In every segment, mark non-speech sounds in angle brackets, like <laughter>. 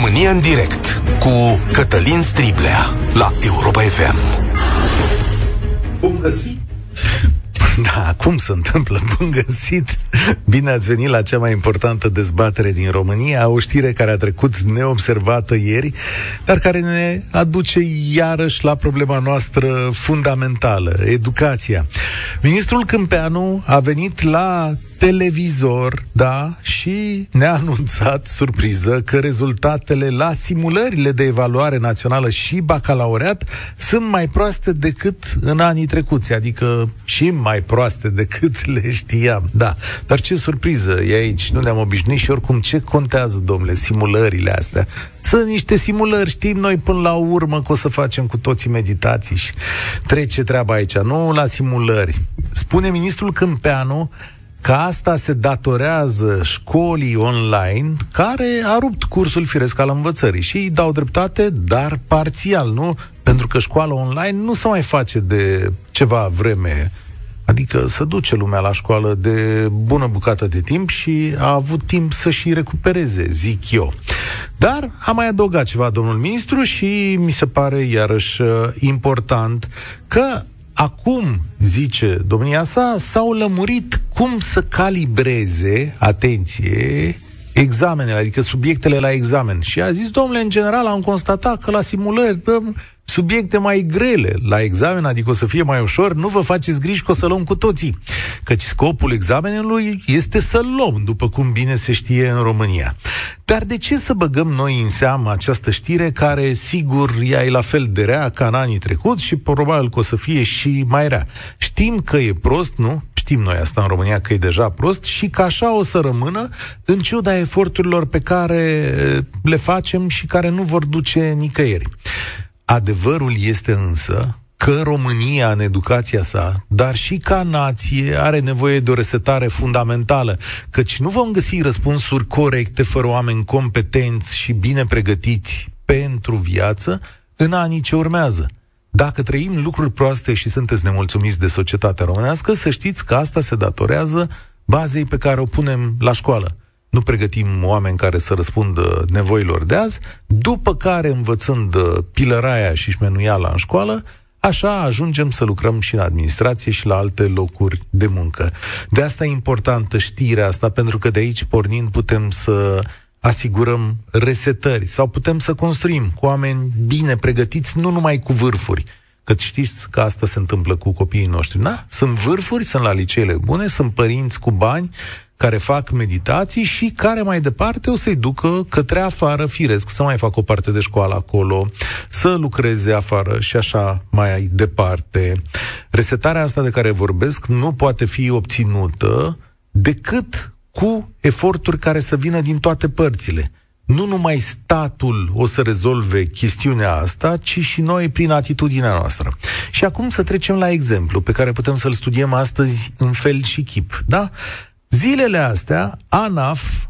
România în direct cu Cătălin Striblea la Europa FM. Bun găsit! <laughs> Da, cum se întâmplă? Bun găsit! Bine ați venit la cea mai importantă dezbatere din România, o știre care a trecut neobservată ieri, dar care ne aduce iarăși la problema noastră fundamentală, educația. Ministrul Câmpeanu a venit la televizor, da, și ne-a anunțat, surpriză, că rezultatele la simulările de evaluare națională și bacalaureat sunt mai proaste decât în anii trecuți, adică și mai proaste decât le știam, da. Dar ce surpriză e aici, nu ne-am obișnuit și oricum ce contează, domnule, simulările astea? Sunt niște simulări, știm noi până la urmă că o să facem cu toții meditații și trece treaba aici, nu la simulări. Spune ministrul Câmpeanu că asta se datorează școlii online care a rupt cursul firesc al învățării și îi dau dreptate, dar parțial, nu? Pentru că școala online nu se mai face de ceva vreme. Adică să duce lumea la școală de bună bucată de timp și a avut timp să și recupereze, zic eu. Dar a mai adăugat ceva domnul ministru și mi se pare iarăși uh, important că Acum, zice domnia sa, s-au lămurit cum să calibreze, atenție, examenele, adică subiectele la examen. Și a zis, domnule, în general am constatat că la simulări dăm subiecte mai grele la examen, adică o să fie mai ușor, nu vă faceți griji că o să luăm cu toții. Căci scopul examenului este să luăm, după cum bine se știe în România. Dar de ce să băgăm noi în seamă această știre care, sigur, ea e la fel de rea ca în anii trecuți și probabil că o să fie și mai rea. Știm că e prost, nu? Știm noi asta în România că e deja prost și că așa o să rămână în ciuda eforturilor pe care le facem și care nu vor duce nicăieri. Adevărul este însă că România în educația sa, dar și ca nație, are nevoie de o resetare fundamentală, căci nu vom găsi răspunsuri corecte fără oameni competenți și bine pregătiți pentru viață în anii ce urmează. Dacă trăim lucruri proaste și sunteți nemulțumiți de societatea românească, să știți că asta se datorează bazei pe care o punem la școală nu pregătim oameni care să răspundă nevoilor de azi, după care, învățând uh, pilăraia și șmenuiala în școală, Așa ajungem să lucrăm și în administrație și la alte locuri de muncă. De asta e importantă știrea asta, pentru că de aici pornind putem să asigurăm resetări sau putem să construim cu oameni bine pregătiți, nu numai cu vârfuri. Că știți că asta se întâmplă cu copiii noștri, da? Sunt vârfuri, sunt la liceele bune, sunt părinți cu bani care fac meditații și care mai departe o să-i ducă către afară, firesc, să mai facă o parte de școală acolo, să lucreze afară și așa mai departe. Resetarea asta de care vorbesc nu poate fi obținută decât cu eforturi care să vină din toate părțile. Nu numai statul o să rezolve chestiunea asta, ci și noi prin atitudinea noastră. Și acum să trecem la exemplu pe care putem să-l studiem astăzi în fel și chip. Da? Zilele astea, ANAF,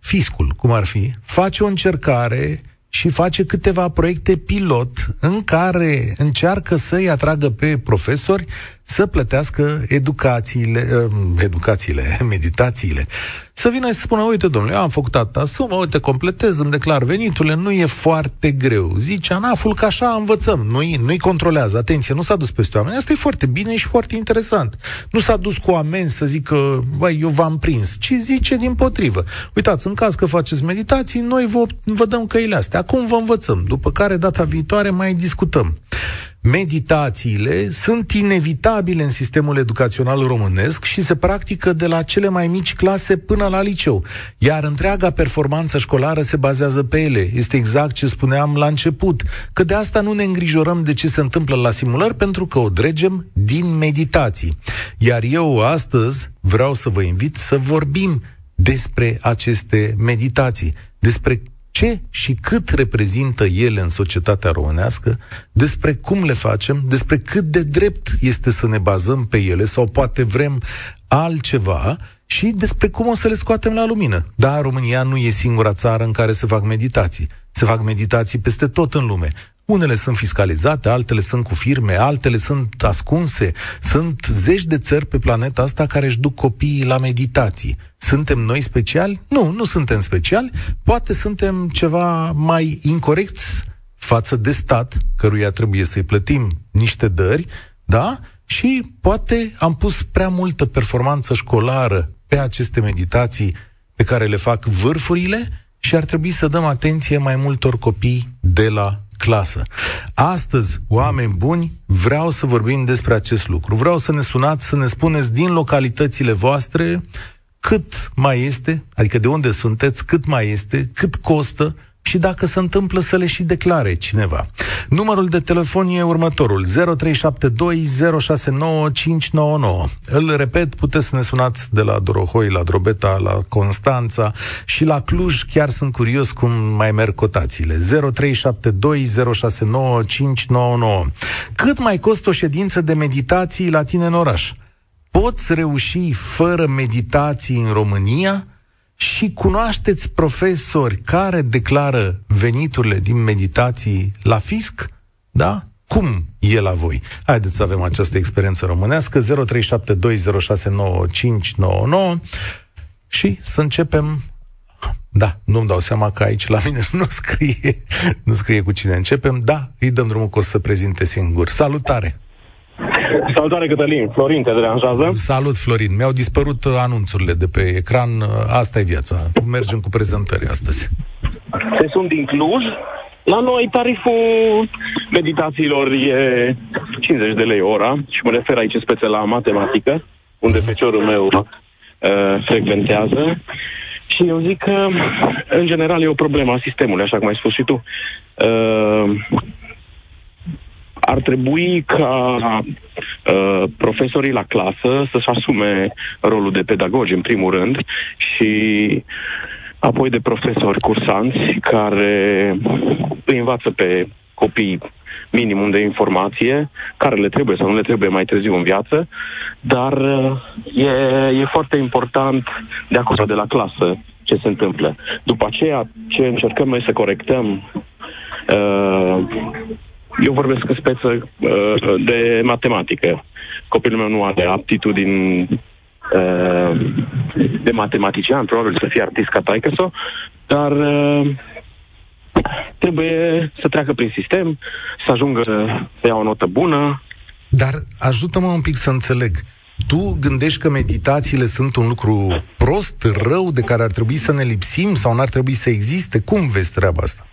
fiscul, cum ar fi, face o încercare și face câteva proiecte pilot în care încearcă să-i atragă pe profesori să plătească educațiile, uh, educațiile, <laughs> meditațiile. Să vină și să spună, uite, domnule, eu am făcut atâta sumă, uite, completez, îmi declar veniturile, nu e foarte greu. Zice ANAF-ul că așa învățăm, nu-i, nu-i controlează. Atenție, nu s-a dus peste oameni. Asta e foarte bine și foarte interesant. Nu s-a dus cu amenzi să zică, băi, eu v-am prins, ci zice din potrivă. Uitați, în caz că faceți meditații, noi vă, vă dăm căile astea. Acum vă învățăm, după care data viitoare mai discutăm meditațiile sunt inevitabile în sistemul educațional românesc și se practică de la cele mai mici clase până la liceu, iar întreaga performanță școlară se bazează pe ele. Este exact ce spuneam la început, că de asta nu ne îngrijorăm de ce se întâmplă la simulări, pentru că o dregem din meditații. Iar eu astăzi vreau să vă invit să vorbim despre aceste meditații, despre ce și cât reprezintă ele în societatea românească, despre cum le facem, despre cât de drept este să ne bazăm pe ele sau poate vrem altceva și despre cum o să le scoatem la lumină. Da, România nu e singura țară în care se fac meditații. Se fac meditații peste tot în lume. Unele sunt fiscalizate, altele sunt cu firme, altele sunt ascunse. Sunt zeci de țări pe planeta asta care își duc copiii la meditații. Suntem noi speciali? Nu, nu suntem speciali. Poate suntem ceva mai incorrecți față de stat, căruia trebuie să-i plătim niște dări, da? Și poate am pus prea multă performanță școlară pe aceste meditații pe care le fac vârfurile și ar trebui să dăm atenție mai multor copii de la clasă. Astăzi, oameni buni, vreau să vorbim despre acest lucru. Vreau să ne sunați, să ne spuneți din localitățile voastre cât mai este, adică de unde sunteți, cât mai este, cât costă și dacă se întâmplă să le și declare cineva. Numărul de telefon e următorul 0372069599. Îl repet, puteți să ne sunați de la Dorohoi, la Drobeta, la Constanța și la Cluj, chiar sunt curios cum mai merg cotațiile. 0372069599. Cât mai costă o ședință de meditații la tine în oraș? Poți reuși fără meditații în România? Și cunoașteți profesori care declară veniturile din meditații la fisc? Da? Cum e la voi? Haideți să avem această experiență românească 0372069599 și să începem da, nu-mi dau seama că aici la mine <laughs> nu scrie, nu scrie cu cine începem. Da, îi dăm drumul că o să prezinte singur. Salutare! Salutare, Cătălin. Florin te deranjează? Salut, Florin. Mi-au dispărut uh, anunțurile de pe ecran. Uh, asta e viața. Mergem cu prezentări astăzi. Te sunt din Cluj. La noi tariful meditațiilor e 50 de lei ora și mă refer aici spețe la matematică, unde feciorul meu uh, frecventează. Și eu zic că, în general, e o problemă a sistemului, așa cum ai spus și tu. Uh, ar trebui ca uh, profesorii la clasă să-și asume rolul de pedagogi, în primul rând, și apoi de profesori cursanți care îi învață pe copii minimum de informație, care le trebuie sau nu le trebuie mai târziu în viață, dar uh, e, e foarte important de acolo, de la clasă, ce se întâmplă. După aceea, ce încercăm noi să corectăm uh, eu vorbesc în speță uh, de matematică. Copilul meu nu are aptitudini uh, de matematician, probabil să fie artist ca taică dar uh, trebuie să treacă prin sistem, să ajungă să ia o notă bună. Dar ajută-mă un pic să înțeleg. Tu gândești că meditațiile sunt un lucru prost, rău, de care ar trebui să ne lipsim sau n-ar trebui să existe? Cum vezi treaba asta?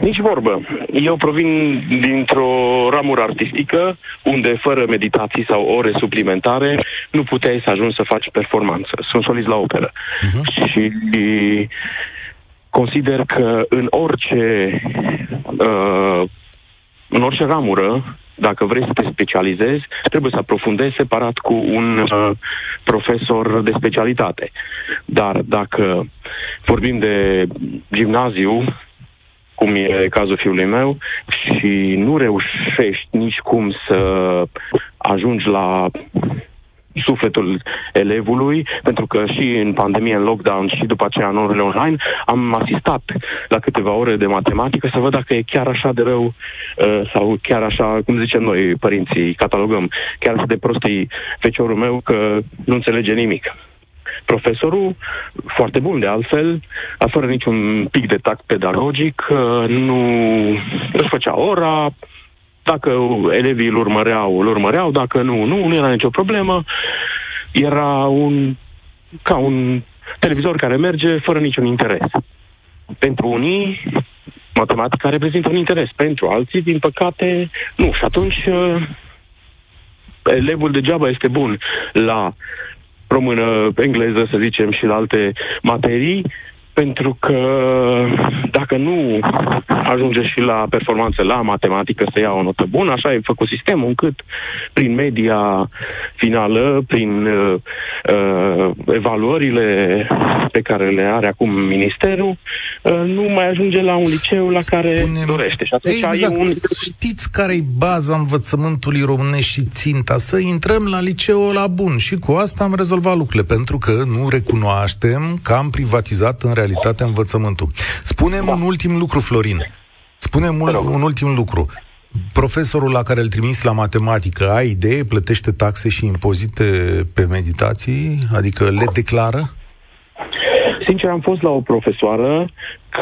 Nici vorbă. Eu provin dintr-o ramură artistică unde fără meditații sau ore suplimentare nu puteai să ajungi să faci performanță. Sunt solist la operă. Uh-huh. Și consider că în orice uh, în orice ramură, dacă vrei să te specializezi, trebuie să aprofundezi separat cu un uh, profesor de specialitate. Dar dacă vorbim de gimnaziu, cum e cazul fiului meu, și nu reușești nici cum să ajungi la sufletul elevului, pentru că și în pandemie, în lockdown și după aceea în orele online, am asistat la câteva ore de matematică să văd dacă e chiar așa de rău uh, sau chiar așa, cum zicem noi, părinții, catalogăm, chiar așa de prostii feciorul meu că nu înțelege nimic. Profesorul, foarte bun de altfel, fără niciun pic de tact pedagogic, nu își făcea ora, dacă elevii îl urmăreau, îl urmăreau, dacă nu, nu, nu era nicio problemă. Era un, ca un televizor care merge fără niciun interes. Pentru unii, matematica reprezintă un interes. Pentru alții, din păcate, nu. Și atunci, elevul degeaba este bun la română, engleză, să zicem, și la alte materii, pentru că dacă nu ajunge și la performanță la matematică să ia o notă bună, așa e făcut sistemul, încât prin media finală, prin uh, uh, evaluările pe care le are acum ministerul, uh, nu mai ajunge la un liceu la care Spune-mi... dorește. Și atunci exact. un... Știți care e baza învățământului românesc și ținta? Să intrăm la liceul la bun și cu asta am rezolvat lucrurile, pentru că nu recunoaștem că am privatizat în realitate învățământul. Spunem da. un ultim lucru, Florin. Spune un ultim lucru. Profesorul la care îl trimis la matematică, ai idee, plătește taxe și impozite pe meditații? Adică le declară? Sincer, am fost la o profesoară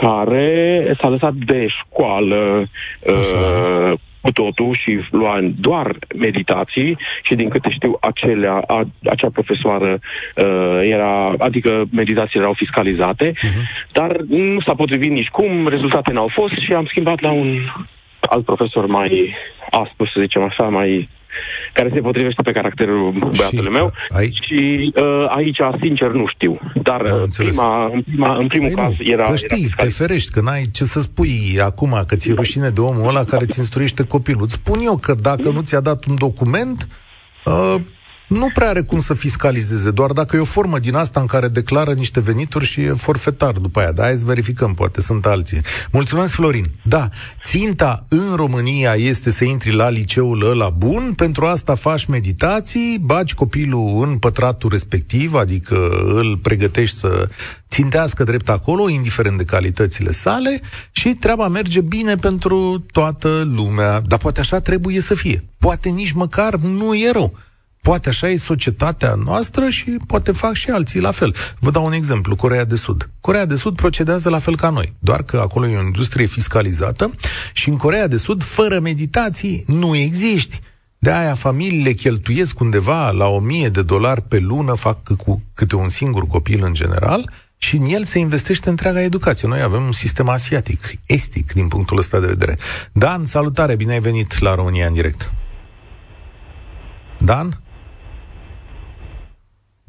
care s-a lăsat de școală uh, cu totul și lua doar meditații și din câte știu acelea, a, acea profesoară uh, era, adică meditațiile erau fiscalizate, uh-huh. dar nu s-a potrivit nici cum, rezultate n-au fost și am schimbat la un alt profesor mai aspru, să zicem așa, mai care se potrivește pe caracterul băiatului și, meu. Ai... Și uh, aici, sincer, nu știu. Dar uh, prima, în, prima, în primul păi caz nu, era... Că știi, era te ferești, că n-ai ce să spui acum, că ți-e rușine de omul ăla care ți instruiește copilul. Îți spun eu că dacă nu ți-a dat un document, uh, nu prea are cum să fiscalizeze, doar dacă e o formă din asta în care declară niște venituri și e forfetar după aia. Da, hai să verificăm, poate sunt alții. Mulțumesc, Florin. Da, ținta în România este să intri la liceul ăla bun, pentru asta faci meditații, bagi copilul în pătratul respectiv, adică îl pregătești să țintească drept acolo, indiferent de calitățile sale, și treaba merge bine pentru toată lumea. Dar poate așa trebuie să fie. Poate nici măcar nu e rău. Poate așa e societatea noastră și poate fac și alții la fel. Vă dau un exemplu, Corea de Sud. Corea de Sud procedează la fel ca noi, doar că acolo e o industrie fiscalizată și în Corea de Sud, fără meditații, nu existi. De aia familiile cheltuiesc undeva la 1000 de dolari pe lună, fac cu câte un singur copil în general, și în el se investește întreaga educație. Noi avem un sistem asiatic, estic, din punctul ăsta de vedere. Dan, salutare, bine ai venit la România în direct. Dan?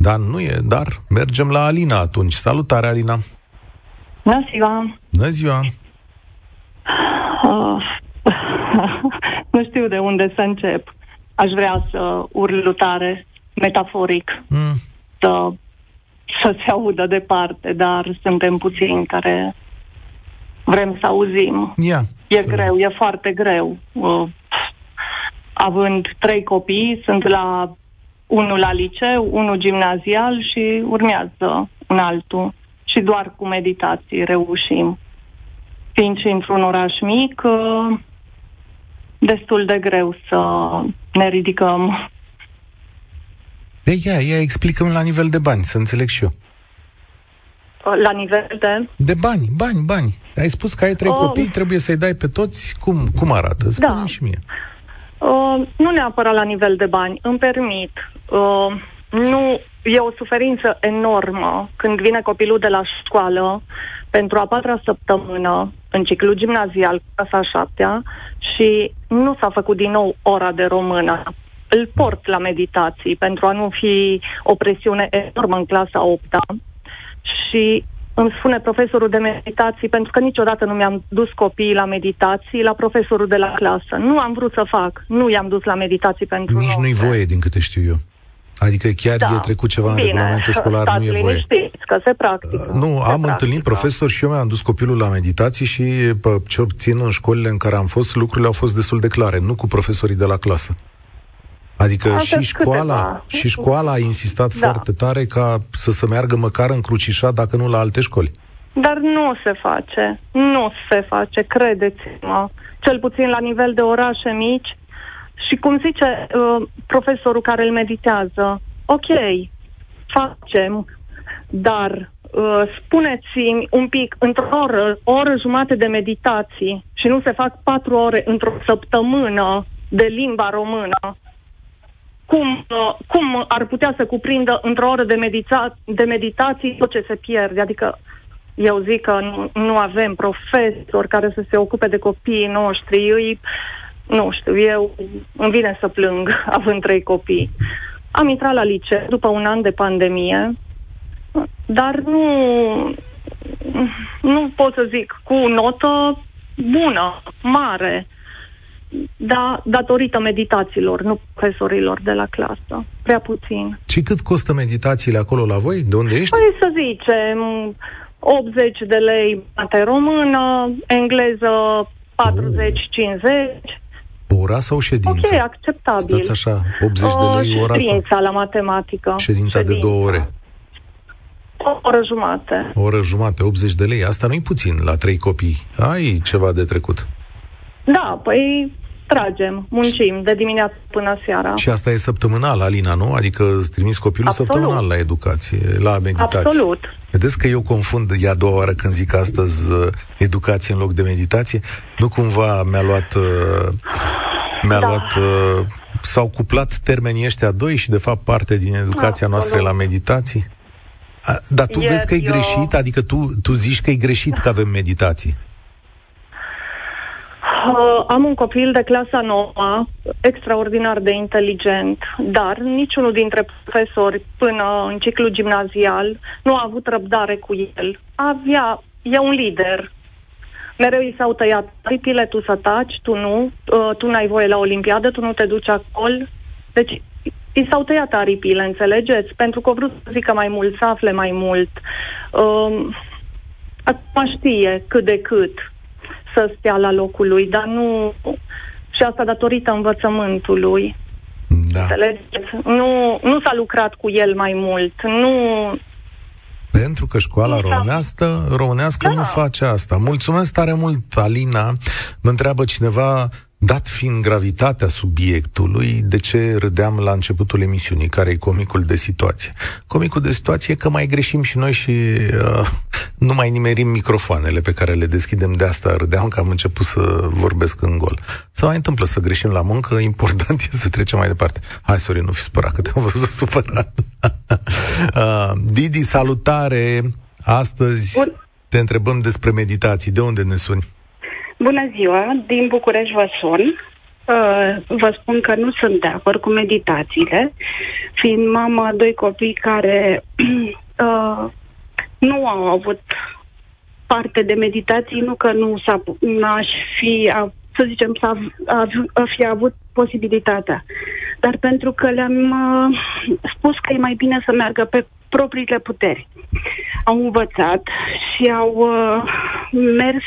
Dar nu e, dar mergem la Alina atunci. Salutare, Alina! Bună ziua! Bună ziua! Uh, <laughs> nu știu de unde să încep. Aș vrea să urlu tare, metaforic, mm. să, să se audă departe, dar suntem puțini care vrem să auzim. Yeah, e greu, e foarte greu. Uh, având trei copii, sunt la unul la liceu, unul gimnazial și urmează un altul. Și doar cu meditații reușim. Fiind și într-un oraș mic, uh, destul de greu să ne ridicăm. De ia, ia, explicăm la nivel de bani, să înțeleg și eu. La nivel de? De bani, bani, bani. Ai spus că ai trei uh, copii, trebuie să-i dai pe toți. Cum, cum arată? Spune-mi da. și mie. Uh, nu neapărat la nivel de bani, îmi permit. Uh, nu, e o suferință enormă când vine copilul de la școală pentru a patra săptămână în ciclu gimnazial, clasa a șaptea, și nu s-a făcut din nou ora de română. Îl port la meditații pentru a nu fi o presiune enormă în clasa opta și îmi spune profesorul de meditații, pentru că niciodată nu mi-am dus copiii la meditații, la profesorul de la clasă. Nu am vrut să fac, nu i-am dus la meditații pentru Nici nu-i voie, din câte știu eu. Adică chiar da. e trecut ceva Bine, în regulamentul școlar, nu e voie. că se practică. Uh, nu, se am practică. întâlnit profesori și eu mi-am dus copilul la meditații și ce obțin în școlile în care am fost, lucrurile au fost destul de clare, nu cu profesorii de la clasă. Adică Asta și școala, câteva. și școala a insistat da. foarte tare ca să se meargă măcar în crucișat, dacă nu la alte școli. Dar nu se face. Nu se face, credeți-mă. Cel puțin la nivel de orașe mici. Și cum zice uh, profesorul care îl meditează, ok, facem, dar uh, spuneți-mi un pic, într-o oră, o oră jumate de meditații și nu se fac patru ore într-o săptămână de limba română, cum, uh, cum ar putea să cuprindă într-o oră de, medita- de meditații tot ce se pierde? Adică eu zic că nu, nu avem profesori care să se ocupe de copiii noștri. Eu, nu știu, eu îmi vine să plâng <laughs> având trei copii. Am intrat la liceu după un an de pandemie, dar nu, nu pot să zic cu notă bună, mare, da, datorită meditațiilor, nu profesorilor de la clasă. Prea puțin. Și cât costă meditațiile acolo la voi? De unde ești? Păi să zicem, 80 de lei mate română, engleză 40-50. Ora sau ședință? Ok, acceptabil. Stați așa, 80 de lei ora Ședința sau? la matematică. Ședința, ședința de două ore. O oră jumate. O oră jumate, 80 de lei. Asta nu-i puțin la trei copii. Ai ceva de trecut. Da, păi tragem, muncim de dimineață până seara. Și asta e săptămânal, Alina, nu? Adică îți trimis copilul Absolut. săptămânal la educație, la meditație. Absolut. Vedeți că eu confund, e a doua oară când zic astăzi uh, educație în loc de meditație? Nu cumva mi-a luat... Uh, mi-a da. luat... Uh, s-au cuplat termenii ăștia doi și de fapt parte din educația da, noastră la meditații? A, dar tu Iar vezi că e eu... greșit? Adică tu, tu zici că e greșit că avem meditații? Uh, am un copil de clasa nouă, extraordinar de inteligent, dar niciunul dintre profesori până în ciclu gimnazial nu a avut răbdare cu el. Avea, e un lider. Mereu i s-au tăiat aripile, tu să taci, tu nu, uh, tu n-ai voie la Olimpiadă, tu nu te duci acolo. Deci i s-au tăiat aripile, înțelegeți? Pentru că au vrut să zică mai mult, să afle mai mult. Uh, acum știe cât de cât să stea la locul lui, dar nu... Și asta datorită învățământului. Da. Înțelegeți? Nu, nu s-a lucrat cu el mai mult. Nu, pentru că școala da. românească, românească da. nu face asta. Mulțumesc tare mult, Alina. Mă întreabă cineva, Dat fiind gravitatea subiectului, de ce râdeam la începutul emisiunii, care e comicul de situație? Comicul de situație e că mai greșim și noi și uh, nu mai nimerim microfoanele pe care le deschidem de asta. Râdeam că am început să vorbesc în gol. Se mai întâmplă să greșim la muncă, <laughs> important e să trecem mai departe. Hai, sorry, nu fi supărat, că te-am văzut supărat. <laughs> uh, Didi, salutare! Astăzi Bun. te întrebăm despre meditații. De unde ne suni? Bună ziua, din București vă sun. Uh, vă spun că nu sunt de acord cu meditațiile, fiind mama doi copii care <clears throat> uh, nu au avut parte de meditații, nu că nu s-a, n-aș fi, să zicem, să a, fi avut posibilitatea, dar pentru că le-am uh, spus că e mai bine să meargă pe propriile puteri. Au învățat și au uh, mers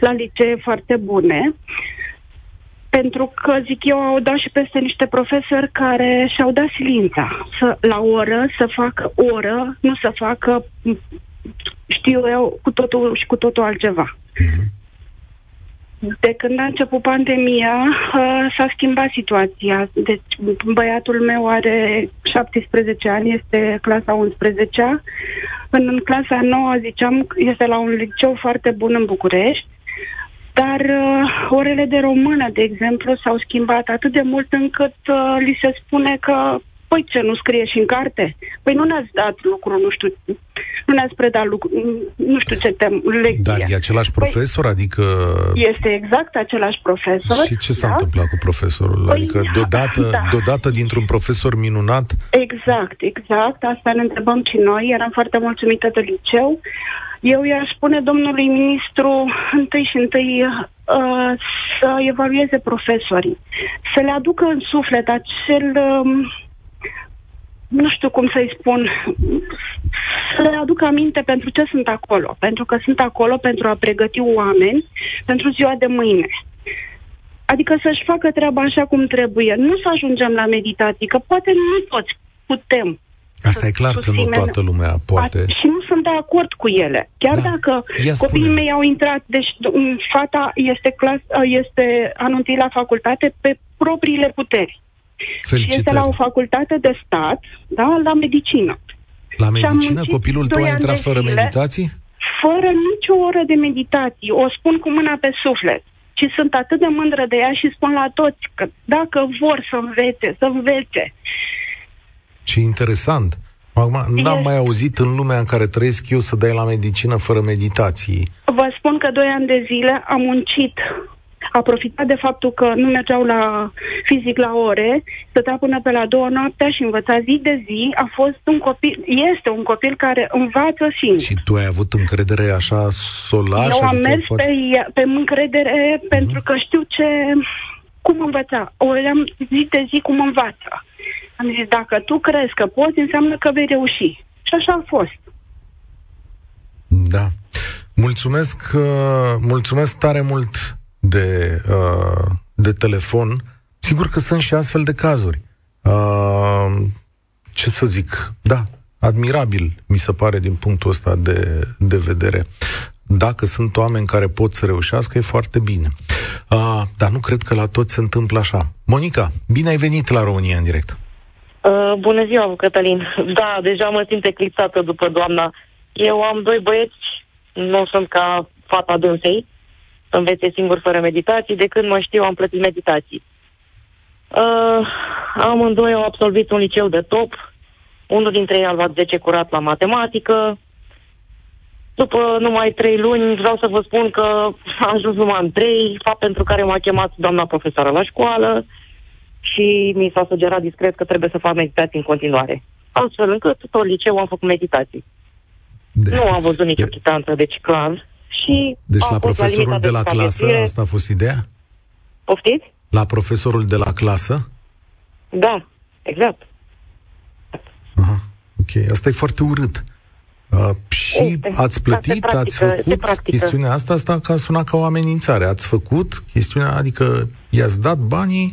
la licee foarte bune, pentru că, zic eu, au dat și peste niște profesori care și-au dat silința să, la oră, să facă oră, nu să facă, știu eu, cu totul și cu totul altceva. Mm-hmm. De când a început pandemia, uh, s-a schimbat situația. Deci, băiatul meu are 17 ani, este clasa 11 În, în clasa 9, ziceam, este la un liceu foarte bun în București, dar uh, orele de română, de exemplu, s-au schimbat atât de mult încât uh, li se spune că Păi ce, nu scrie și în carte? Păi nu ne-ați dat lucru, nu știu, nu ne-ați predat lucru, nu știu ce tem, lecție. Dar e același păi profesor, păi, adică... Este exact același profesor. Și ce s-a da? întâmplat cu profesorul? Păi, adică deodată, da. deodată dintr-un profesor minunat... Exact, exact, asta ne întrebăm și noi, eram foarte mulțumită de liceu. Eu i-aș spune domnului ministru întâi și întâi uh, să evalueze profesorii, să le aducă în suflet acel... Uh, nu știu cum să-i spun, să le aduc aminte pentru ce sunt acolo. Pentru că sunt acolo pentru a pregăti oameni pentru ziua de mâine. Adică să-și facă treaba așa cum trebuie. Nu să ajungem la meditații, că poate nu toți putem. Asta e clar că nu toată lumea poate. Și nu sunt de acord cu ele. Chiar da. dacă copiii mei au intrat, deci fata este, clas, este anunțit la facultate pe propriile puteri. Felicitări. Și este la o facultate de stat, da, la medicină. La medicină? Copilul tău a intrat fără zile, meditații? Fără nicio oră de meditații. O spun cu mâna pe suflet. Și sunt atât de mândră de ea și spun la toți că dacă vor să învețe, să învețe. Ce interesant. Acum, n-am mai auzit în lumea în care trăiesc eu să dai la medicină fără meditații. Vă spun că doi ani de zile am muncit a profitat de faptul că nu mergeau la fizic la ore, stătea până pe la două noaptea și învăța zi de zi. A fost un copil, este un copil care învață singur. Și tu ai avut încredere așa solar? Eu am adică mers poate... pe, pe încredere uh-huh. pentru că știu ce, cum învăța. O am zi de zi cum învață. Am zis, dacă tu crezi că poți, înseamnă că vei reuși. Și așa a fost. Da. Mulțumesc, uh, mulțumesc tare mult de, uh, de telefon, sigur că sunt și astfel de cazuri. Uh, ce să zic, da, admirabil mi se pare din punctul ăsta de, de vedere. dacă sunt oameni care pot să reușească, e foarte bine. Uh, dar nu cred că la toți se întâmplă așa. Monica, bine ai venit la România în direct. Uh, bună ziua, Cătălin. <laughs> Da, deja mă simt eclipsată după doamna. Eu am doi băieți, nu sunt ca fata dânsei, învețe singur fără meditații, de când mă știu am plătit meditații. Uh, amândoi au absolvit un liceu de top, unul dintre ei a luat 10 curat la matematică. După numai 3 luni vreau să vă spun că a ajuns numai în 3, fapt pentru care m-a chemat doamna profesoară la școală și mi s-a sugerat discret că trebuie să fac meditații în continuare. Astfel încât tot liceu am făcut meditații. De... Nu am văzut nicio de... chitanță, deci clar. Și deci la profesorul la de, de la clasă, asta a fost ideea? Poftiți? La profesorul de la clasă? Da, exact. Aha, ok. Asta e foarte urât. Uh, și este, ați plătit, practică, ați făcut chestiunea asta, asta ca suna ca o amenințare. Ați făcut chestiunea, adică i-ați dat banii?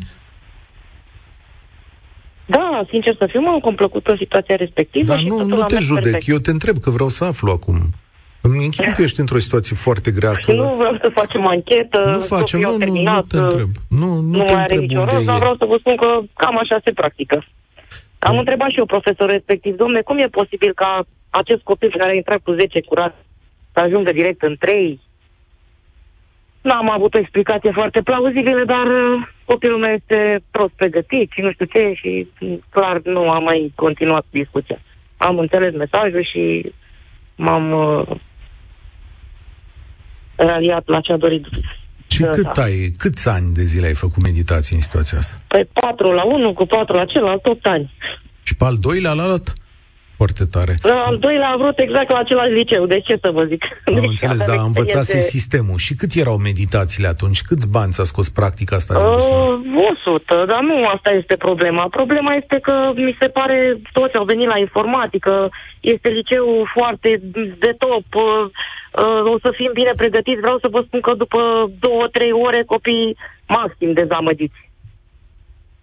Da, sincer să fiu, m-am complăcut în situația respectivă. Dar nu, nu te judec, perfect. eu te întreb că vreau să aflu acum. Îmi închipui că ești într-o situație foarte grea. Că... Nu vreau să facem anchetă, nu facem, nu, nu, nu te întreb. Nu, nu, nu te mai are nicio rost, dar vreau să vă spun că cam așa se practică. Am întrebat și eu profesorul respectiv, domne, cum e posibil ca acest copil care a intrat cu 10 curat să ajungă direct în 3? N-am avut o explicație foarte plauzibilă, dar uh, copilul meu este prost pregătit și nu știu ce și clar nu am mai continuat discuția. Am înțeles mesajul și m-am uh, raliat la ce a dorit. Și cât ai, câți ani de zile ai făcut meditații în situația asta? Păi patru la unul, cu patru la celălalt, 8 ani. Și pe al doilea la alt? Foarte tare. La al doilea a vrut exact la același liceu, de ce să vă zic? Am deci, înțeles, dar învățase de... sistemul. Și cât erau meditațiile atunci? Câți bani ți-a scos practica asta? Uh, 100, dar nu asta este problema. Problema este că mi se pare toți au venit la informatică, este liceu foarte de top, uh, uh, o să fim bine pregătiți. Vreau să vă spun că după două, trei ore copii maxim dezamăgiți.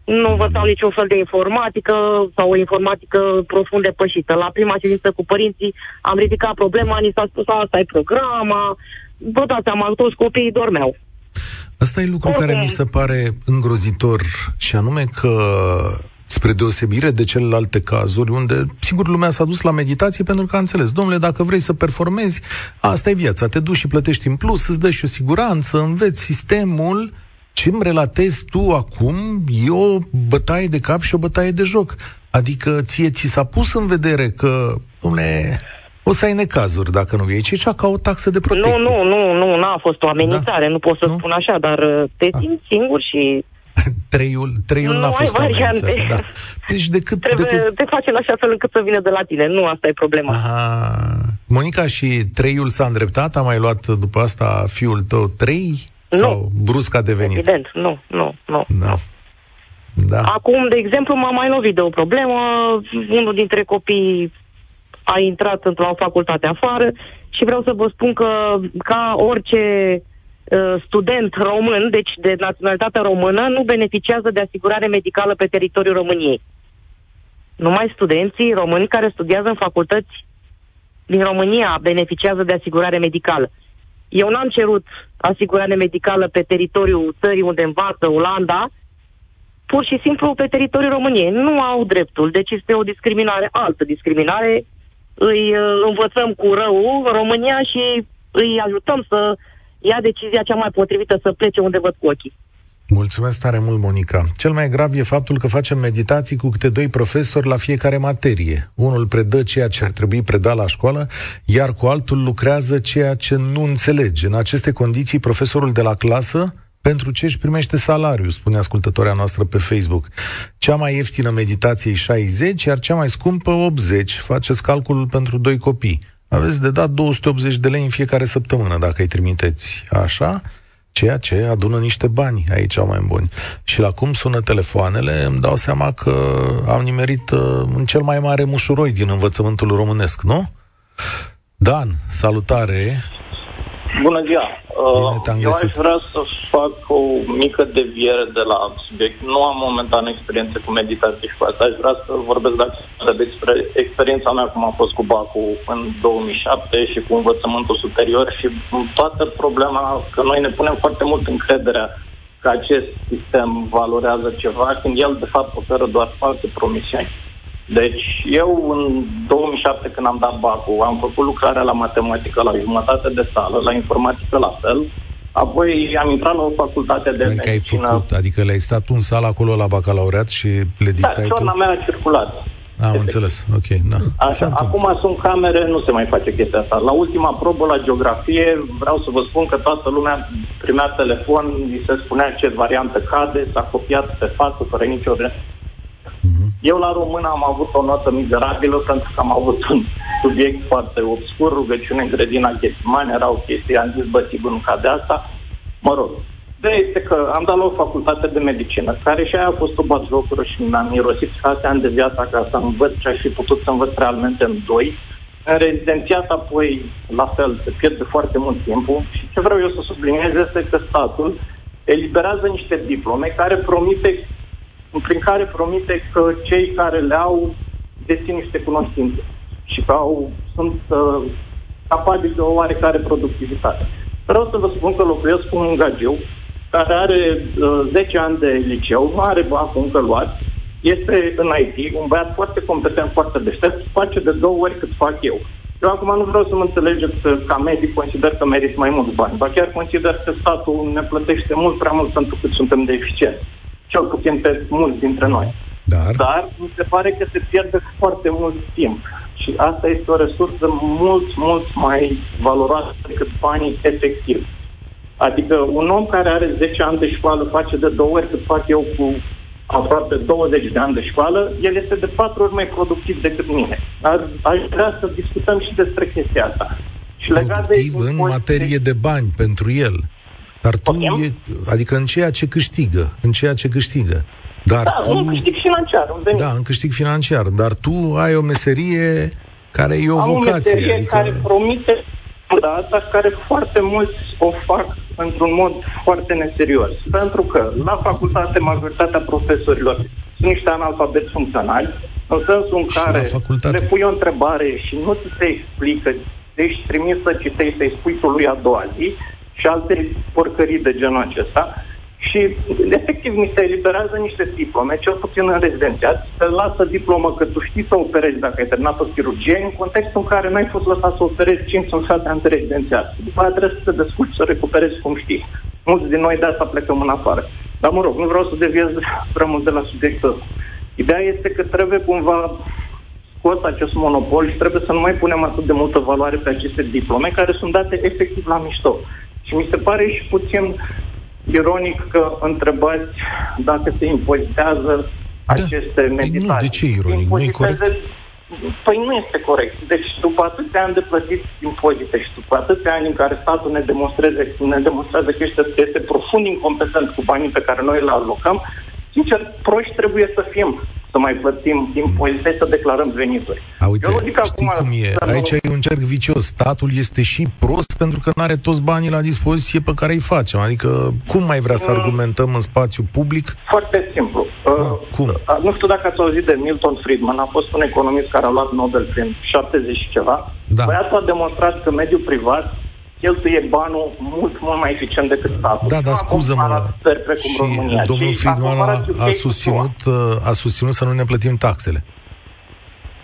Nu învățau niciun fel de informatică sau o informatică profund depășită. La prima ședință cu părinții am ridicat problema, ni s-a spus asta e programa, vă dați seama, toți copiii dormeau. Asta e lucru care mi se pare îngrozitor și anume că spre deosebire de celelalte cazuri unde, sigur, lumea s-a dus la meditație pentru că a înțeles, domnule, dacă vrei să performezi, asta e viața, te duci și plătești în plus, îți dă și o siguranță, înveți sistemul, ce îmi relatezi tu acum e o bătaie de cap și o bătaie de joc. Adică ție ți s-a pus în vedere că, domnule, o să ai necazuri dacă nu vei. Ce ca o taxă de protecție. Nu, nu, nu, nu, n-a fost o amenințare, da? nu pot să nu? spun așa, dar uh, te ah. simți singur și <laughs> Treiul, treiul nu n-a fost variante. Da. Deci decât, Trebuie, decât... te face în așa fel încât să vină de la tine. Nu asta e problema. Aha. Monica, și treiul s-a îndreptat? A mai luat după asta fiul tău trei? Nu. Sau brusc a devenit? Evident, nu, nu, nu. Da. Da. Acum, de exemplu, m-am mai lovit de o problemă. Unul dintre copii a intrat într-o facultate afară și vreau să vă spun că, ca orice uh, student român, deci de naționalitate română, nu beneficiază de asigurare medicală pe teritoriul României. Numai studenții români care studiază în facultăți din România beneficiază de asigurare medicală. Eu n-am cerut asigurare medicală pe teritoriul țării unde învață Olanda, pur și simplu pe teritoriul României. Nu au dreptul, deci este o discriminare, altă discriminare. Îi uh, învățăm cu rău România și îi ajutăm să ia decizia cea mai potrivită să plece unde văd cu ochii. Mulțumesc tare mult, Monica. Cel mai grav e faptul că facem meditații cu câte doi profesori la fiecare materie. Unul predă ceea ce ar trebui preda la școală, iar cu altul lucrează ceea ce nu înțelege. În aceste condiții, profesorul de la clasă pentru ce își primește salariu, spune ascultătoarea noastră pe Facebook. Cea mai ieftină meditație e 60, iar cea mai scumpă 80. Faceți calculul pentru doi copii. Aveți de dat 280 de lei în fiecare săptămână, dacă îi trimiteți așa ceea ce adună niște bani aici mai buni. Și la cum sună telefoanele, îmi dau seama că am nimerit uh, în cel mai mare mușuroi din învățământul românesc, nu? Dan, salutare! Bună ziua! Bine Eu aș vrea să fac o mică deviere de la subiect. Nu am momentan experiență cu meditație și cu asta. Aș vrea să vorbesc despre experiența mea cum a fost cu BACU în 2007 și cu învățământul superior și toată problema că noi ne punem foarte mult încrederea că acest sistem valorează ceva, când el de fapt oferă doar false promisiuni. Deci eu în 2007 când am dat bacul, am făcut lucrarea la matematică la jumătate de sală, la informatică la fel, apoi am intrat la o facultate de adică medicină. Ai făcut, adică le-ai stat un sală acolo la bacalaureat și le Da, dictai ciorna tu? mea a circulat. Am înțeles, ok, da. Se Așa, întâmplă. acum sunt camere, nu se mai face chestia asta. La ultima probă la geografie, vreau să vă spun că toată lumea primea telefon, mi se spunea ce variantă cade, s-a copiat pe față, fără nicio re- Mhm. Eu la română am avut o notă mizerabilă pentru că am avut un subiect foarte obscur, rugăciune în grădina Ghesimani, era o chestie, am zis, bă, sigur nu cade asta. Mă rog, de este că am dat la o facultate de medicină, care și aia a fost o batjocură și mi-am mirosit șase ani de viața ca să învăț ce aș fi putut să învăț realmente în doi. În rezidențiat apoi, la fel, se pierde foarte mult timpul și ce vreau eu să subliniez este că statul eliberează niște diplome care promite prin care promite că cei care le au dețin niște cunoștințe și că au, sunt uh, capabili de o oarecare productivitate. Vreau să vă spun că locuiesc cu un gagiu care are uh, 10 ani de liceu, nu are bacul încă luat, este în IT, un băiat foarte competent, foarte deștept, face de două ori cât fac eu. Eu acum nu vreau să mă înțelegeți că ca medic consider că merit mai mulți bani, ba chiar consider că statul ne plătește mult prea mult pentru cât suntem de eficienți cel puțin pe mulți dintre noi. Dar, Dar mi se pare că se pierde foarte mult timp. Și asta este o resursă mult, mult mai valoroasă decât banii efectiv. Adică un om care are 10 ani de școală face de două ori cât fac eu cu aproape 20 de ani de școală, el este de patru ori mai productiv decât mine. Dar aș vrea să discutăm și despre chestia asta. Și legat de productiv în impozite- materie de bani pentru el. Dar tu, Ok. e, adică în ceea ce câștigă, în ceea ce câștigă. Dar Da, tu, un câștig financiar, un venit. da, în câștig financiar, dar tu ai o meserie care e o Am o vocație. meserie adică... care promite data care foarte mulți o fac într-un mod foarte neserios. Pentru că la facultate majoritatea profesorilor sunt niște analfabeti funcționali, în sensul în Și la care facultate? le pui o întrebare și nu ți se explică, ești trimis să citești, să-i spui tu lui a doua zi și alte porcării de genul acesta. Și, efectiv, mi se eliberează niște diplome, cel puțin în rezidențiat, se lasă diplomă că tu știi să operezi dacă ai terminat o chirurgie, în contextul în care n-ai fost lăsat să operezi 5 sau 6 ani de rezidențiat. După aceea trebuie să te descurci să recuperezi cum știi. Mulți din noi de asta plecăm în afară. Dar, mă rog, nu vreau să deviez prea mult de la subiectul ăsta. Ideea este că trebuie cumva scos acest monopol și trebuie să nu mai punem atât de multă valoare pe aceste diplome care sunt date efectiv la mișto. Și mi se pare și puțin ironic că întrebați dacă se impozitează Da. aceste Păi nu, meditații. de ce e ironic? Nu e Impoziteze- Păi nu este corect. Deci după atâția ani de plătit impozite și după atâția ani în care statul ne, demonstreze, ne demonstrează că este, este profund incompetent cu banii pe care noi le alocăm, sincer, proști trebuie să fim să mai plătim impozite, să declarăm venituri. A, uite, Eu nu zic știi acum cum e? să nu- Aici e un cerc vicios. Statul este și prost pentru că nu are toți banii la dispoziție pe care îi facem. Adică, cum mai vrea să Mm. argumentăm în spațiu public? Foarte simplu. Ah, Uh, cum? uh, nu știu dacă ați auzit de Milton Friedman, a fost un economist care a luat Nobel prin 70 și ceva. Da. Băiatul a demonstrat că mediul privat cheltuie banul mult, mult mai eficient decât statul. Da, Nu dar a scuză-mă, comparat țări precum și România, domnul ci Friedman a, comparat UK a, cu susținut, uh, a susținut să nu ne plătim taxele.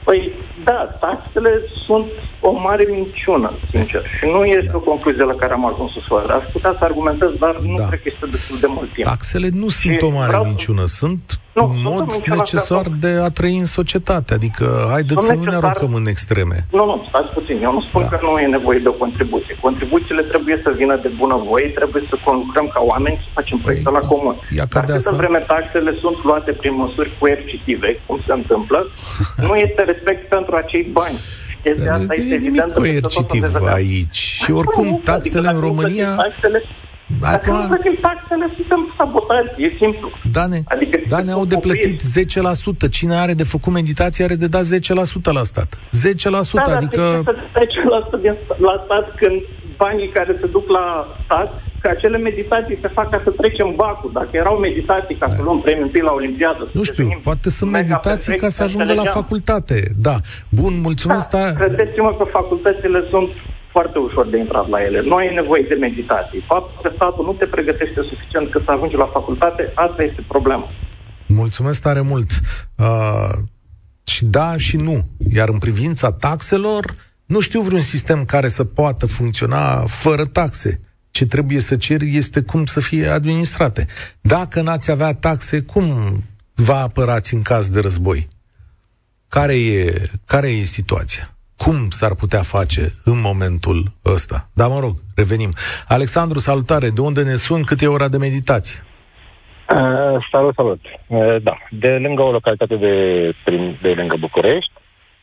Păi, da, taxele sunt o mare minciună, sincer. Și nu este o concluzie la care am ajuns fără. Aș putea să argumentez, dar nu Da. cred că este destul de mult timp. Taxele nu sunt o mare vreau- minciună, sunt Nu, un sunt o mod minciună necesar asta. de a trăi în societate. Adică, haideți Sunt să nu ne necesar- aruncăm în extreme. Nu, nu, stați puțin. Eu nu spun Da. că nu e nevoie de o contribuție. Contribuțiile trebuie să vină de bunăvoie, trebuie să conlucrăm ca oameni să facem proiecte la comun. Păi, ia că Dar de câtă asta- vreme taxele sunt luate prin măsuri coercitive, cum se întâmplă, <laughs> nu este respect pentru acei bani. Și Chestia asta Nu este e nimic evidentă peste tot coercitiv unde vedem. aici. Și Nu, oricum, adică taxele dacă în nu plătim România... Taxele, dacă nu Acum, plătim taxele, suntem sabotați. E simplu. Dane, Adică Dane au de plătit 10%. Cine are de făcut meditație are de dat 10% la stat. 10%, Da, dar adică... de ce să trece la, stat din- la stat când banii care se duc la stat, că acele meditații se fac ca să trecem bacul. Dacă erau meditații ca să luăm premiul întâi la Olimpiadă... Nu știu, poate sunt meditații ca să ajungă la facultate. Da. Bun, mulțumesc. Da, ta... Credeți-mă că facultățile sunt foarte ușor de intrat la ele. Nu ai nevoie de meditații. Faptul că statul nu te pregătește suficient cât să ajungi la facultate, asta este problema. Mulțumesc tare mult. Uh, și da și nu. Iar în privința taxelor, nu știu vreun sistem care să poată funcționa fără taxe. Ce trebuie să cer este cum să fie administrate. Dacă n-ați avea taxe, cum vă apărați în caz de război? Care e, care e situația? Cum s-ar putea face în momentul ăsta? Dar mă rog, revenim. Alexandru, salutare! De unde ne sun? Cât e ora de meditație? Uh, salut, salut! Uh, da, de lângă o localitate de, prim, de lângă București,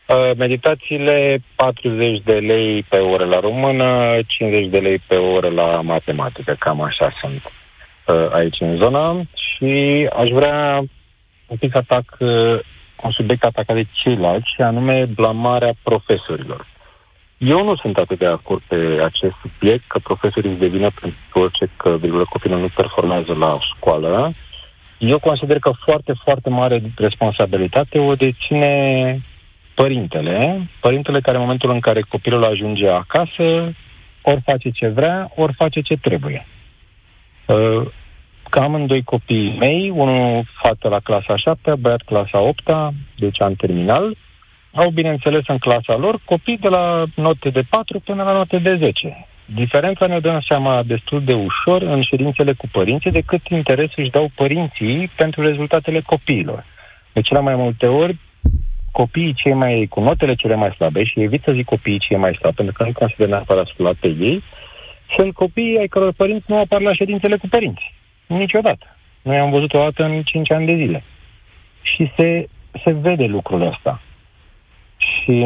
uh, meditațiile 40 de lei pe oră la română, 50 de lei pe oră la matematică, cam așa sunt uh, aici în zona și aș vrea un pic atac uh, un subiect atacat de ceilalți, și anume blamarea profesorilor. Eu nu sunt atât de acord pe acest subiect că profesorii devină pentru orice că virgulă, copilul nu performează la școală. Eu consider că foarte, foarte mare responsabilitate o deține părintele, părintele care în momentul în care copilul ajunge acasă, ori face ce vrea, ori face ce trebuie. Uh, că amândoi copiii mei, unul fată la clasa 7, băiat clasa 8, deci an terminal, au, bineînțeles, în clasa lor copii de la note de 4 până la note de 10. Diferența ne dăm seama destul de ușor în ședințele cu părinții de cât interes își dau părinții pentru rezultatele copiilor. De cele mai multe ori, copiii cei mai cu notele cele mai slabe, și evit să zic copiii cei mai slabi, pentru că nu consider neapărat pe ei, sunt copiii ai căror părinți nu apar la ședințele cu părinții. Niciodată. Noi am văzut o dată în 5 ani de zile. Și se, se vede lucrul ăsta. Și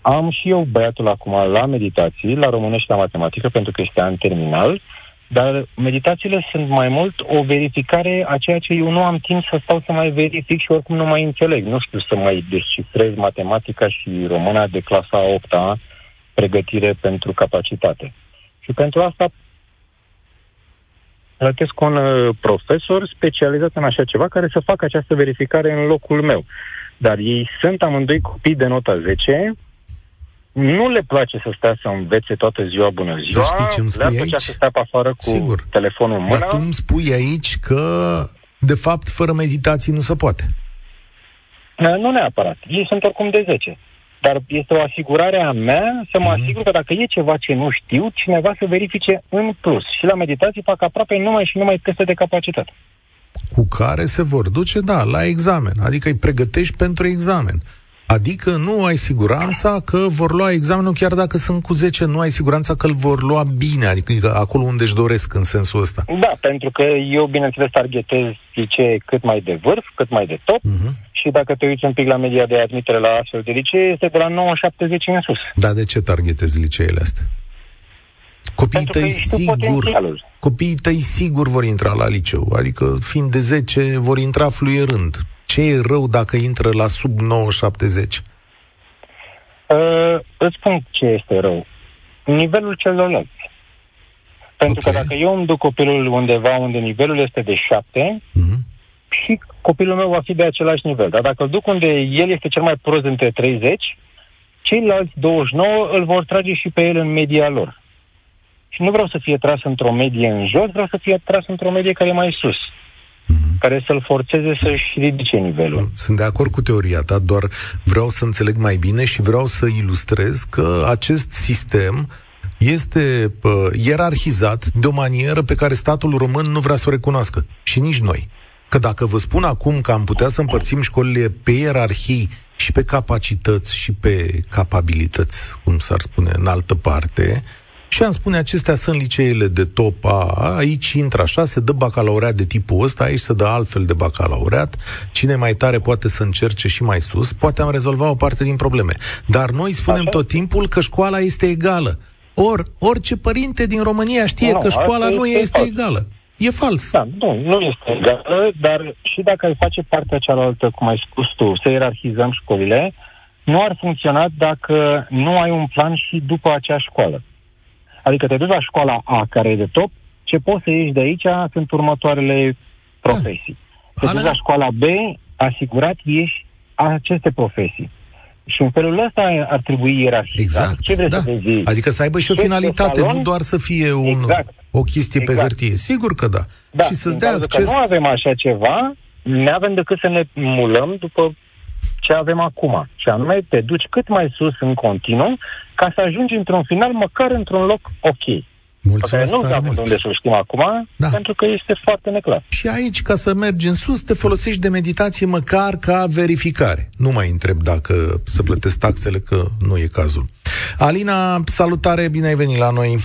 am și eu băiatul acum la meditații, la românești la matematică, pentru că este an terminal, dar meditațiile sunt mai mult o verificare a ceea ce eu nu am timp să stau să mai verific și oricum nu mai înțeleg. Nu știu să mai descifrez matematica și româna de clasa 8 -a, pregătire pentru capacitate. Și pentru asta plătesc un uh, profesor specializat în așa ceva care să facă această verificare în locul meu. Dar ei sunt amândoi copii de nota 10, nu le place să stea să învețe toată ziua bună ziua, știi ce îmi spui le aici? să stea pe afară cu Sigur. telefonul în mână. Dar tu îmi spui aici că, de fapt, fără meditații nu se poate. Nu neapărat. Ei sunt oricum de 10 dar este o asigurare a mea să mă mm-hmm. asigur că dacă e ceva ce nu știu, cineva să verifice în plus. Și la meditații fac aproape numai și numai teste de capacitate. Cu care se vor duce, da, la examen. Adică îi pregătești pentru examen. Adică nu ai siguranța că vor lua examenul, chiar dacă sunt cu 10, nu ai siguranța că îl vor lua bine, adică acolo unde își doresc în sensul ăsta. Da, pentru că eu, bineînțeles, targetez licee cât mai de vârf, cât mai de top, uh-huh și dacă te uiți un pic la media de admitere la astfel de licee, este de la 9-70 în sus. Dar de ce targetezi liceele astea? Copiii tăi, sigur, copiii tăi sigur vor intra la liceu, adică fiind de 10 vor intra fluierând. Ce e rău dacă intră la sub 9-70? Uh, îți spun ce este rău. Nivelul celorlalți. Pentru okay. că dacă eu îmi duc copilul undeva unde nivelul este de 7, uh-huh și copilul meu va fi de același nivel. Dar dacă îl duc unde el este cel mai prost dintre 30, ceilalți 29 îl vor trage și pe el în media lor. Și nu vreau să fie tras într-o medie în jos, vreau să fie tras într-o medie care e mai sus mhm. care să-l forțeze să-și ridice nivelul. Sunt de acord cu teoria ta, doar vreau să înțeleg mai bine și vreau să ilustrez că acest sistem este uh, ierarhizat de o manieră pe care statul român nu vrea să o recunoască. Și nici noi. Că dacă vă spun acum că am putea să împărțim școlile pe ierarhii și pe capacități și pe capabilități, cum s-ar spune, în altă parte, și am spune, acestea sunt liceele de top A, aici intră așa, se dă bacalaureat de tipul ăsta, aici se dă altfel de bacalaureat, cine mai tare poate să încerce și mai sus, poate am rezolvat o parte din probleme. Dar noi spunem așa? tot timpul că școala este egală. Or, orice părinte din România știe no, că școala nu este egală. E fals. Da, nu, nu este egală, dar și dacă ai face partea cealaltă, cum ai spus tu, să ierarhizăm școlile, nu ar funcționa dacă nu ai un plan și după acea școală. Adică te duci la școala A, care e de top, ce poți să ieși de aici sunt următoarele profesii. Te duci la școala B, asigurat ieși aceste profesii. Și în felul ăsta ar trebui ierarhizat. Exact. Ce vrei da. să te zici? Adică să aibă și o Ce finalitate, salon? nu doar să fie un, Exact. o chestie Exact. pe hârtie. Sigur că da. Da, și să-ți din dea cauza acces. Că nu avem așa ceva, ne avem decât să ne mulăm după ce avem acum. Și anume, te duci cât mai sus în continuu ca să ajungi într-un final, măcar într-un loc ok. Pe care Mulțumesc nu tare avem mult. de unde să știm acum, Da. pentru că este foarte neclar. Și aici, ca să mergi în sus, te folosești de meditație măcar ca verificare. Nu mai întreb dacă să plătesc taxele, că nu e cazul. Alina, salutare, bine ai venit la noi.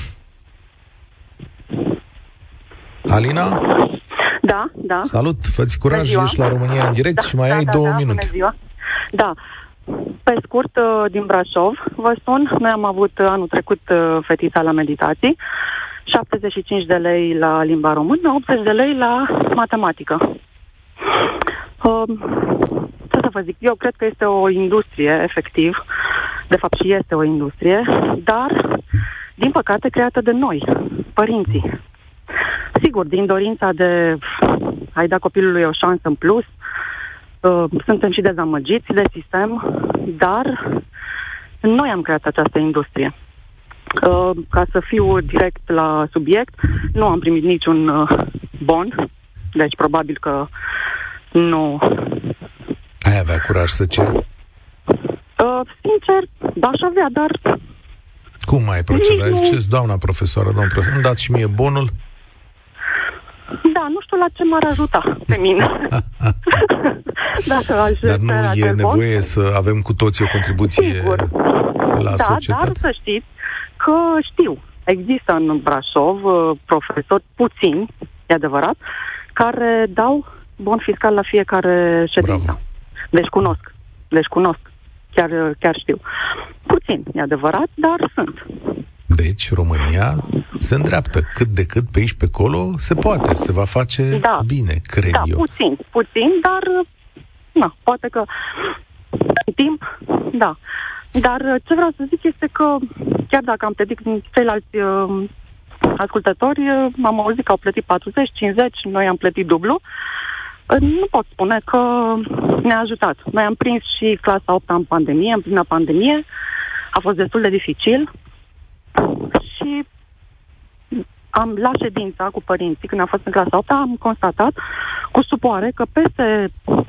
Alina, Da, da. salut, fă-ți curaj, Bună ziua. ești la România în direct da, și mai da, ai da, două da, minute. Bună ziua. Da. Pe scurt, uh, din Brașov, vă spun, noi am avut uh, anul trecut uh, fetița la meditații, 75 de lei la limba română, 80 de lei la matematică. Uh, ce să vă zic, eu cred că este o industrie, efectiv, de fapt și este o industrie, dar, din păcate, creată de noi, părinții. Sigur, din dorința de a-i da copilului o șansă în plus, uh, suntem și dezamăgiți de sistem, dar noi am creat această industrie. Uh, ca să fiu direct la subiect, nu am primit niciun uh, bon, deci probabil că nu. Ai avea curaj să ceri? Uh, sincer, da, aș avea, dar Cum mai proceda? Nu. Ziceți, doamna profesoară, domnul profesor, îmi dați și mie bonul? Da, nu știu la ce m-ar ajuta pe mine. <laughs> Dacă aș Dar nu cere e acel bon. nevoie să avem cu toții o contribuție Sigur. la da, societate? dar să știți că știu, există în Brașov uh, profesori puțini, e adevărat, care dau bon fiscal la fiecare ședință. Bravo. Deci cunosc, deci cunosc, chiar, chiar știu. Puțin, e adevărat, dar sunt. Deci, România se îndreaptă. Cât de cât, pe aici, pe acolo, se poate. Se va face Da. bine, cred da, eu. puțin, puțin, dar uh, na, poate că în timp, da. Dar uh, ce vreau să zic este că chiar dacă am plătit din ceilalți uh, ascultători, uh, am auzit că au plătit 40, 50, noi am plătit dublu. Uh, Nu pot spune că ne-a ajutat. Noi am prins și clasa 8 în pandemie, în plină pandemie. A fost destul de dificil și am la ședința cu părinții, când am fost în clasa 8 am constatat cu supoare că peste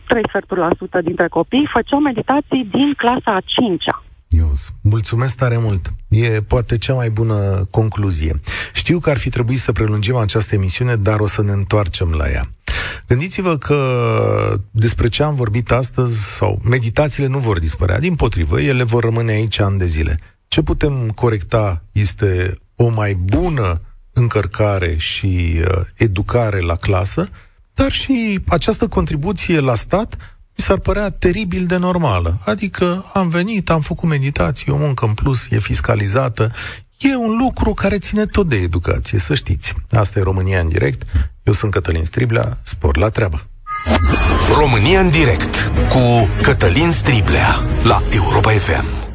3 sferturi la sută dintre copii făceau meditații din clasa a 5-a. Ios, mulțumesc tare mult. E poate cea mai bună concluzie. Știu că ar fi trebuit să prelungim această emisiune, dar o să ne întoarcem la ea. Gândiți-vă că despre ce am vorbit astăzi, sau meditațiile nu vor dispărea, din potrivă, ele vor rămâne aici ani de zile. Ce putem corecta este o mai bună încărcare și uh, educare la clasă, dar și această contribuție la stat mi s-ar părea teribil de normală. Adică am venit, am făcut meditație, o muncă în plus, e fiscalizată. E un lucru care ține tot de educație, să știți. Asta e România în direct. Eu sunt Cătălin Striblea, spor la treabă. România în direct cu Cătălin Striblea la Europa FM.